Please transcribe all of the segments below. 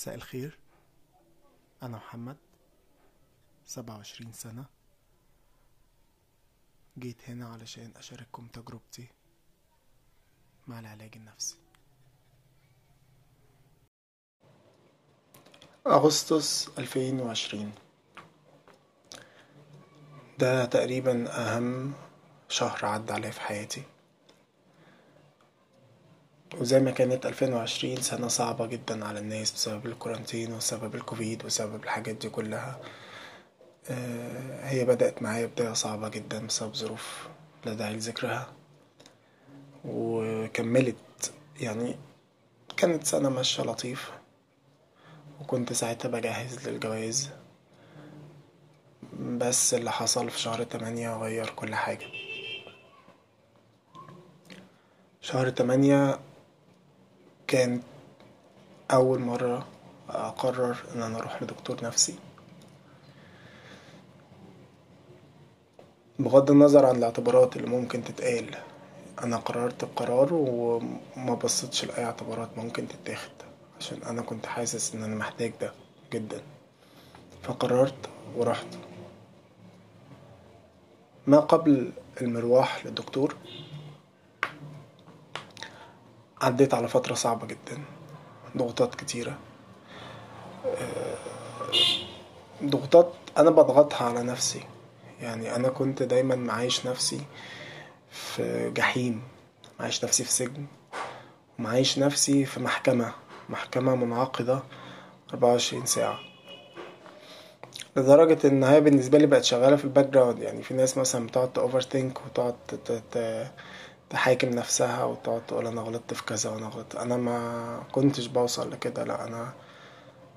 مساء الخير. أنا محمد سبعة وعشرين سنة. جيت هنا علشان أشارككم تجربتي مع العلاج النفسي. أغسطس ألفين وعشرين. ده تقريبا أهم شهر عدى عليه في حياتي. وزي ما كانت ألفين وعشرين سنة صعبة جدا على الناس بسبب الكورانتين وسبب الكوفيد وسبب الحاجات دي كلها. آه، هي بدأت معايا بداية صعبة جدا بسبب ظروف لا داعي لذكرها. وكملت يعني كانت سنة ماشية لطيفة وكنت ساعتها بجهز للجواز. بس اللي حصل في شهر تمانية غير كل حاجة. شهر تمانية كان أول مرة أقرر إن أنا أروح لدكتور نفسي. بغض النظر عن الاعتبارات اللي ممكن تتقال أنا قررت القرار وما بصيتش لأي اعتبارات ممكن تتاخد عشان أنا كنت حاسس إن أنا محتاج ده جدا. فقررت ورحت. ما قبل المروح للدكتور عديت على فترة صعبة جدا ضغوطات كتيرة. ضغوطات أنا بضغطها على نفسي. يعني أنا كنت دايما معايش نفسي في جحيم معايش نفسي في سجن ومعايش نفسي في محكمة محكمة منعقدة أربعة وعشرين ساعة. لدرجة إن هي بالنسبة لي بقت شغالة في ال background يعني في ناس مثلا بتقعد ت overthink وتقعد تحاكم نفسها وتقعد تقول أنا غلطت في كذا وأنا غلطت. أنا ما كنتش بوصل لكده لأ أنا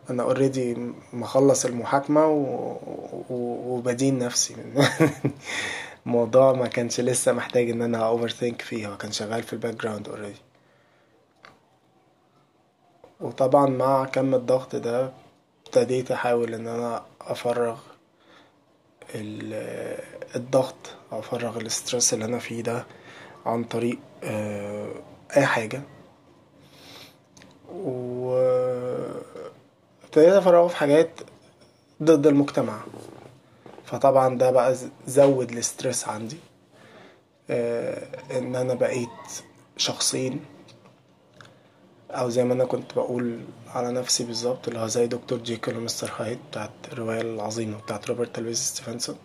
أنا already مخلص المحاكمة و... و... وبدين نفسي. الموضوع ما كانش لسه محتاج إن أنا overthink فيه كان شغال في ال background already وطبعا مع كم الضغط ده ابتديت أحاول إن أنا أفرغ الضغط أو أفرغ الاسترس اللي أنا فيه ده عن طريق أي حاجة. و ابتديت أفرغه في حاجات ضد المجتمع. فطبعا ده بقى زود الاسترس عندي إن أنا بقيت شخصين أو زي ما أنا كنت بقول على نفسي بالظبط اللي هو زي دكتور جيكل ومستر هايد بتاعت الرواية العظيمة بتاعت روبرت لويس ستيفنسون.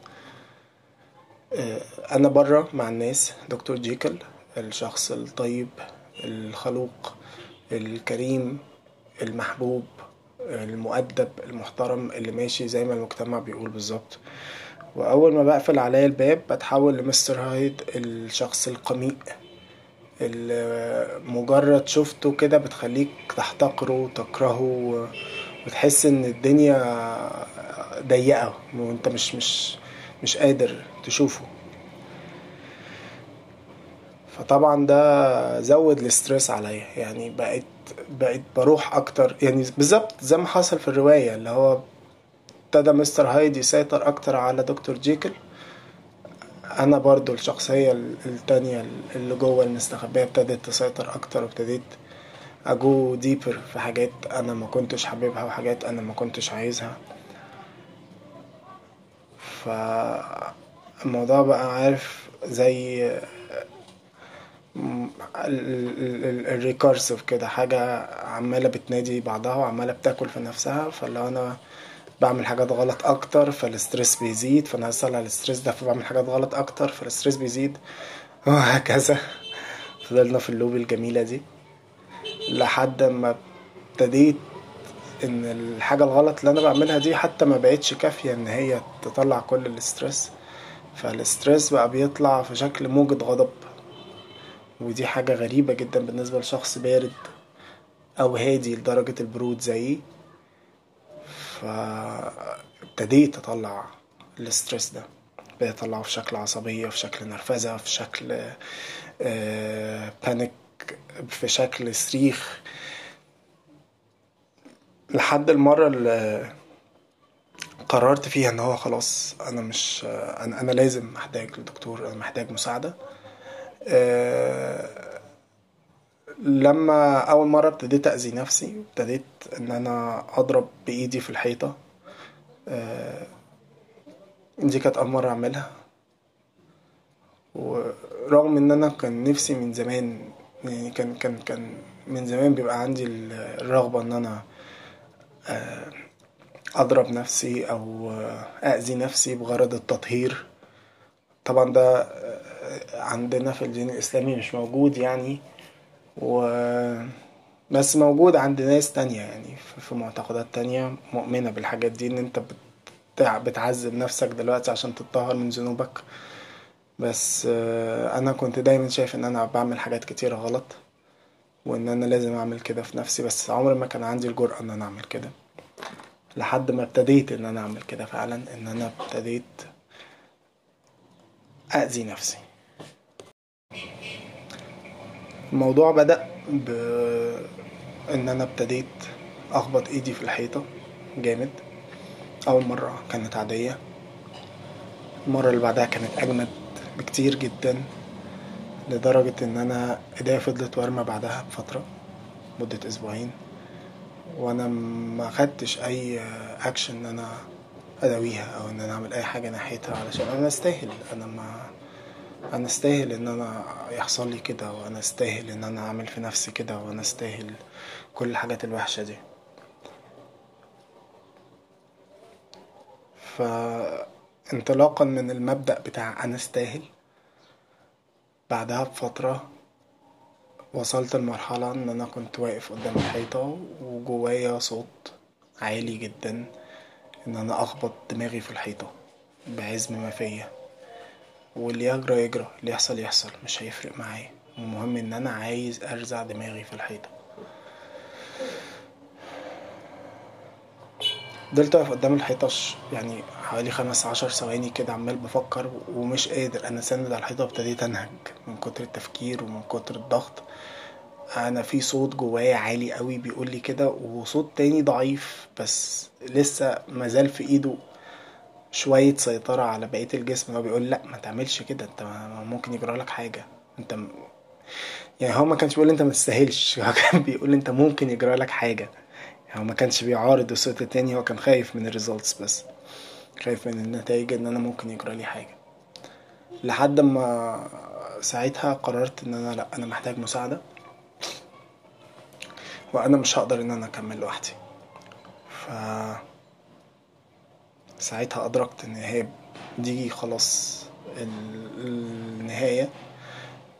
أنا برا مع الناس دكتور جيكل الشخص الطيب الخلوق الكريم المحبوب المؤدب المحترم اللي ماشي زي ما المجتمع بيقول بالظبط. وأول ما بقفل عليا الباب بتحول لمستر هايد الشخص القميء اللي مجرد شفته كده بتخليك تحتقره وتكرهه وتحس إن الدنيا ضيقة وأنت مش مش مش قادر تشوفه. فطبعا ده زود الاسترس عليا. يعني بقيت بقيت بروح أكتر. يعني بالظبط زي ما حصل في الرواية اللي هو ابتدى مستر هايد يسيطر أكتر على دكتور جيكل. أنا برضو الشخصية التانية اللي جوه المستخبية ابتدت تسيطر أكتر وابتديت أ go deeper في حاجات أنا ما كنتش حاببها وحاجات أنا ما كنتش عايزها. فالموضوع بقى عارف زي ال recursive كده حاجة عمالة بتنادي بعضها وعمالة بتاكل في نفسها فلو أنا بعمل حاجات غلط أكتر فال stress بيزيد فانا هسأل على ال stress ده فبعمل حاجات غلط أكتر فال stress بيزيد وهكذا فضلنا في ال loop الجميلة دي لحد ما ابتديت إن الحاجة الغلط اللي أنا بعملها دي حتى ما بقتش كافية إن هي تطلع كل ال stress فال stress بقى بيطلع في شكل موجة غضب. ودي حاجة غريبة جدا بالنسبة لشخص بارد أو هادي لدرجة البرود زيي. فابتديت أطلع ال stress ده. بقيت أطلعه في شكل عصبية في شكل نرفزة في شكل panic في شكل صريخ. لحد المرة اللي قررت فيها إن هو خلاص أنا مش أنا, أنا لازم محتاج لدكتور أنا محتاج مساعدة. لما أول مرة ابتديت أذي نفسي ابتديت إن أنا أضرب بإيدي في الحيطة. آه، دي كانت أول مرة أعملها. ورغم إن أنا كان نفسي من زمان يعني كان كان كان من زمان بيبقى عندي الرغبة إن أنا آه، أضرب نفسي أو اذي نفسي بغرض التطهير. طبعا ده آه، عندنا في الدين الإسلامي مش موجود يعني و بس موجود عند ناس تانية يعني في معتقدات تانية مؤمنة بالحاجات دي أنت بتع... بتعذب نفسك دلوقتي عشان تتطهر من ذنوبك. بس آه، أنا كنت دايما شايف إن أنا بعمل حاجات كتيرة غلط. وإن أنا لازم أعمل كده في نفسي بس عمري ما كان عندي الجرأة إن أنا أعمل كده. لحد ما ابتديت إن أنا أعمل كده فعلا إن أنا ابتديت اذي نفسي. الموضوع بدأ ب إن أنا ابتديت أخبط إيدي في الحيطة جامد. أول مرة كانت عادية. المرة اللي بعدها كانت أجمد بكتير جدا. لدرجة إن أنا إيديا فضلت وارمة بعدها بفترة مدة أسبوعين وأنا ما خدتش أي اكشن إن أنا أداويها أو إن أنا أعمل أي حاجة ناحيتها علشان أنا أستاهل. أنا ما أنا أستاهل إن أنا يحصل لي كده وأنا أستاهل إن أنا أعمل في نفسي كده وأنا أستاهل كل الحاجات الوحشة دي. فانطلاقا من المبدأ بتاع أنا أستاهل بعدها بفترة وصلت لمرحلة إن أنا كنت واقف قدام الحيطة وجوايا صوت عالي جدا إن أنا أخبط دماغي في الحيطة بعزم ما فيا. واللي يجرى يجرى اللي يحصل يحصل مش هيفرق معايا. المهم إن أنا عايز أرزع دماغي في الحيطة. فضلت واقف قدام الحيطة يعني حوالي خمس عشر ثواني كده عمال بفكر ومش قادر. أنا ساند على الحيطة وابتديت أنهج من كتر التفكير ومن كتر الضغط. أنا في صوت جوايا عالي قوي بيقول لي كده وصوت تاني ضعيف بس لسه مازال في إيده شوية سيطرة على بقية الجسم. هو بيقول لأ ما تعملش كده أنت ممكن يجرى لك حاجة. أنت م... يعني هو ما كانش بيقول أنت ما تستاهلش هو كان بيقول أنت ممكن يجرى لك حاجة. يعني ما كانش بيعارض الصوت التاني هو كان خايف من الريزلتس بس. خايف من النتائج إن أنا ممكن يجرى لي حاجة. لحد ما ساعتها قررت إن أنا لأ أنا محتاج مساعدة. وأنا مش هقدر إن أنا أكمل لوحدي. ف ساعتها أدركت إن هي دي خلاص النهاية.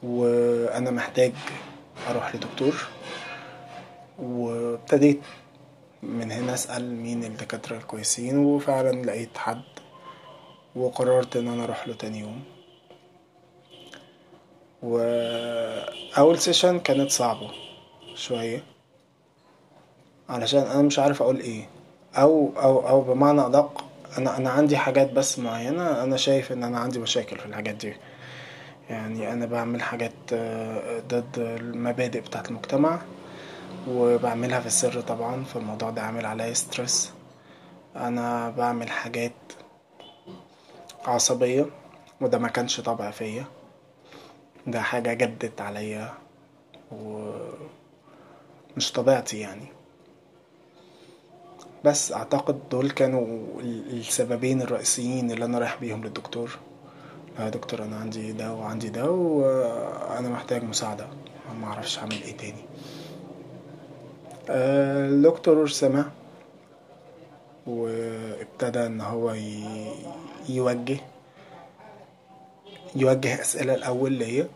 وأنا محتاج أروح لدكتور. وابتديت من هنا أسأل مين الدكاترة الكويسين وفعلا لقيت حد وقررت إن أنا أروح له تاني يوم. وأول session كانت صعبة شوية. علشان أنا مش عارف أقول إيه. أو أو أو بمعنى أدق أنا أنا عندي حاجات بس معينة أنا شايف إن أنا عندي مشاكل في الحاجات دي. يعني أنا بعمل حاجات ضد المبادئ بتاعت المجتمع. وبعملها في السر طبعا فالموضوع ده عامل عليا stress أنا بعمل حاجات عصبية وده ما كانش طبع فيا. ده حاجة جدت عليا ومش طبيعتي يعني. بس أعتقد دول كانوا السببين الرئيسيين اللي أنا رايح بيهم للدكتور. يا دكتور أنا عندي ده وعندي ده وأنا محتاج مساعدة. ما أعرفش أعمل إيه تاني. الدكتور سمع وابتدى إن هو يوجه يوجه أسئلة الأول ليا.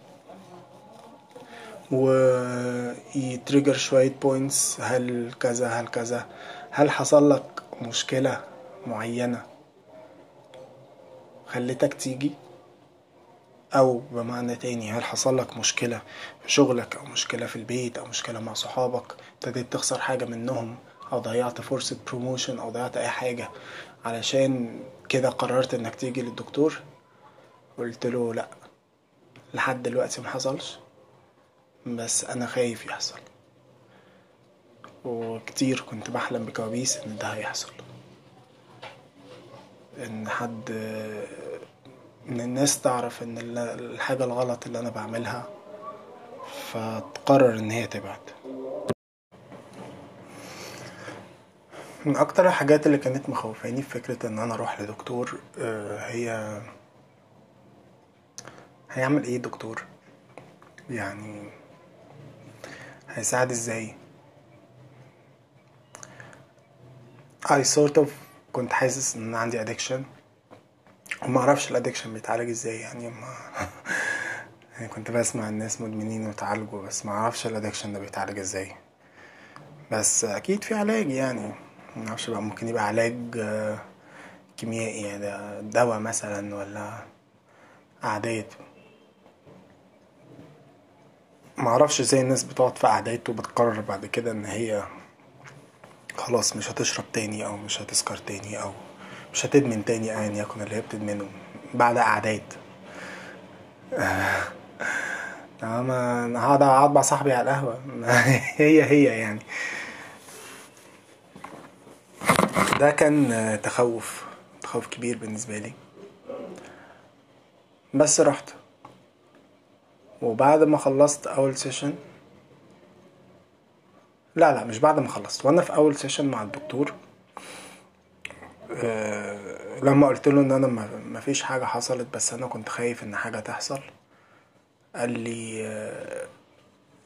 وي trigger شوية points هل كذا هل كذا. هل حصل لك مشكلة معينة خلتك تيجي؟ أو بمعنى تاني هل حصل لك مشكلة في شغلك أو مشكلة في البيت أو مشكلة مع صحابك؟ ابتديت تخسر حاجة منهم أو ضيعت فرصة promotion أو ضيعت أي حاجة علشان كده قررت إنك تيجي للدكتور؟ قلت له لأ لحد دلوقتي محصلش بس أنا خايف يحصل. وكتير كنت بحلم بكوابيس إن ده هيحصل. إن حد إن الناس تعرف إن الحاجة الغلط اللي أنا بعملها فتقرر إن هي تبعد. من أكتر الحاجات اللي كانت مخوفاني في فكرة إن أنا أروح لدكتور آه، هي هيعمل إيه دكتور يعني هيساعد إزاي؟ I sort of كنت حاسس إن أنا عندي addiction. وما أعرفش الادكشن بيتعالج إزاي يعني ما يعني كنت بسمع الناس مدمنين وتعالجوا بس ما أعرفش الادكشن ده بيتعالج إزاي. بس أكيد في علاج يعني ما أعرفش بقى ممكن يبقى علاج آه، كيميائي يعني دواء مثلا ولا قعدات ما أعرفش إزاي الناس بتقعد في قعدات وبتقرر بعد كده إن هي خلاص مش هتشرب تاني أو مش هتسكر تاني أو مش هتدمن تاني ايا يكن اللي هي بتدمنه بعد قعدات. تمام أنا هقعد اقعد مع صاحبي على القهوة. هي هي يعني. ده كان تخوف تخوف كبير بالنسبة لي. بس رحت. وبعد ما خلصت أول سيشن لا لا مش بعد ما خلصت. وأنا في أول سيشن مع الدكتور. آه، لما قلت له إن أنا ما ما فيش حاجة حصلت بس أنا كنت خايف إن حاجة تحصل قال لي آه،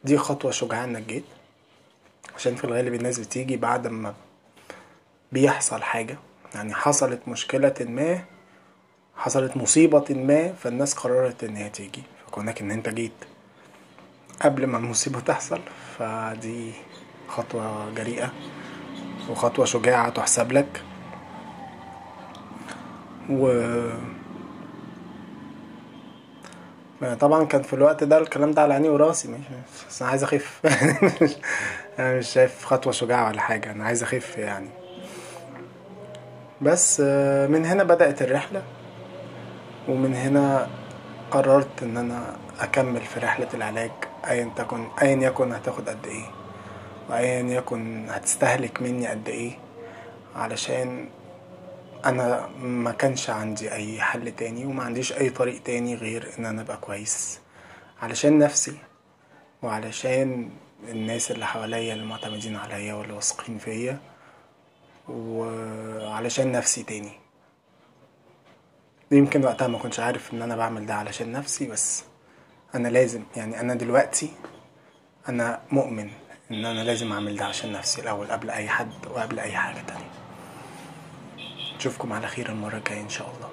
دي خطوة شجاعه إنك جيت عشان في الغالب الناس بتيجي بعد ما بيحصل حاجة. يعني حصلت مشكلة ما حصلت مصيبة ما فالناس قررت إن هي تيجي. فكونك إن أنت جيت قبل ما المصيبة تحصل فدي خطوة جريئة وخطوة شجاعة تحسب لك. و طبعا كان في الوقت ده الكلام ده على عيني وراسي مش بس أنا عايز أخف. أنا مش شايف خطوة شجاعة ولا حاجة أنا عايز أخف يعني. بس آه، من هنا بدأت الرحلة ومن هنا قررت إن أنا أكمل في رحلة العلاج ايا تكن ايا يكن هتاخد قد إيه وايا يكن هتستهلك مني قد إيه علشان أنا ما كانش عندي أي حل تاني وما عنديش أي طريق تاني غير إن أنا أبقى كويس. علشان نفسي وعلشان الناس اللي حواليا اللي معتمدين عليا واللي واثقين فيا وعلشان نفسي تاني. يمكن وقتها ما كنتش عارف إن أنا بعمل ده علشان نفسي بس أنا لازم يعني أنا دلوقتي أنا مؤمن إن أنا لازم أعمل ده عشان نفسي الأول قبل أي حد وقبل أي حاجة تانية. أشوفكم على خير المرة الجاية إن شاء الله.